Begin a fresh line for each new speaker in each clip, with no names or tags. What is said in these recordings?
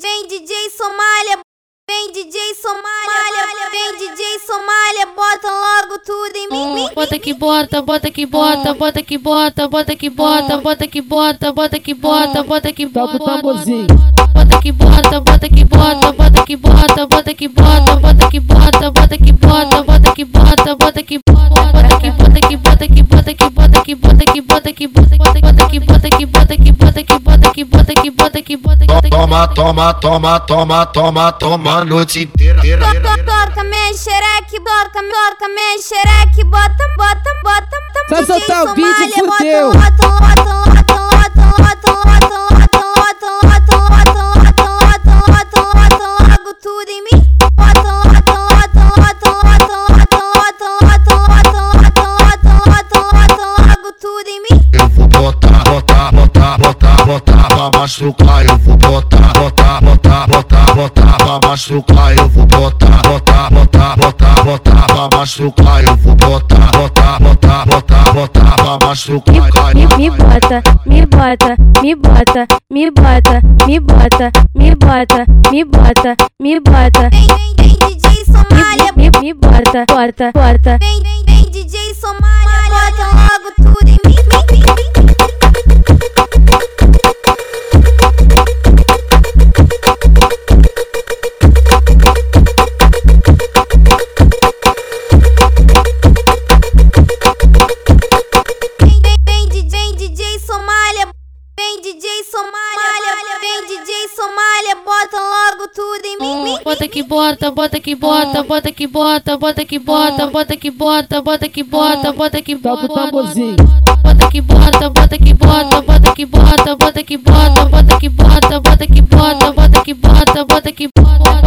vem DJ Somália, vem DJ Somália, vem DJ Somália, bota logo tudo em mim.
Hum, bota que bota, bota que bota, bota que bota, bota que bota, bota que bota, bota que bota, bota que bota.
Toca o tamborzinho.
Bota que bota, bota que bota, bota que bota, bota que bota, bota que bota, bota que bota, bota que bota, bota que bota, bota que bota que bota que bota que bota que bota que bota que bota bota que bota que bota que bota que bota que bota que bota que bota
Toma, toma, toma, toma, toma, toma a noite inteira.
Toca, minha xereque, toca, toca, minha xereque, bota, bota, bota,
o beat,
Somália,
fudeu.
Bota, bota, bota, bota,
machucar. Eu vou botar, botar, botar, botar, botar pra machucar. Eu vou botar, botar, botar, botar, botar pra machucar. Eu vou botar, botar, botar, botar, botar pra machucar.
me, me bota, me bota, me bota, me bota, me bota, me bota, me bota, me bota,
Vem, vem, vem, DJ Somália,
me, me bota, porta, porta,
Vem, vem, vem, DJ Somália, bota bota
que bota, bota que bota, bota que bota, bota que bota, bota que bota, bota que bota, bota que bota. Bota que bota, bota que bota, bota que bota, bota que bota, bota que bota, bota que bota, bota que bota, bota que bota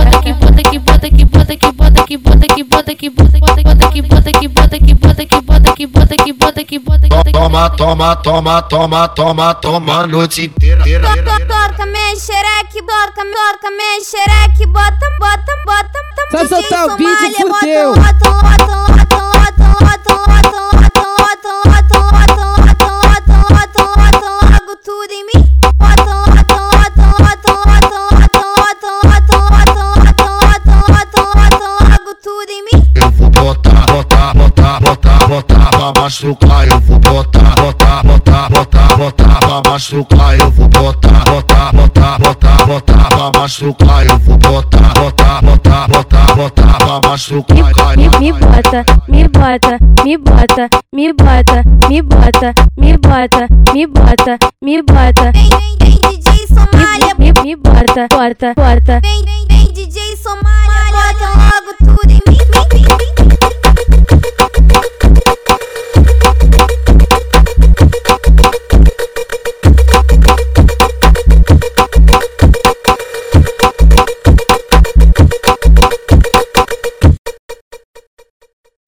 que bota que bota que bota que bota bota que bota que bota que bota que bota que bota que bota que bota
Toma, toma, toma, toma, toma, toma a noite inteira.
Toca, minha xereque, toca, toca, minha xereque, bota, bota, bota,
o beat,
Somália,
fudeu.
Bota, bota, bota, bota,
botar, botar, botar pra machucar. Eu vou botar, botar, botar, botar, botar pra machucar. Eu vou botar, botar, botar, botar, botar pra machucar. Eu vou botar, botar, botar, botar, botar pra machucar.
me, me bota, me bota, me bota, me bota, me bota, me bota, me bota, me bota,
Vem, vem, vem, DJ Somália,
me, me bota, porta, porta,
vem, vem, vem, DJ Somália,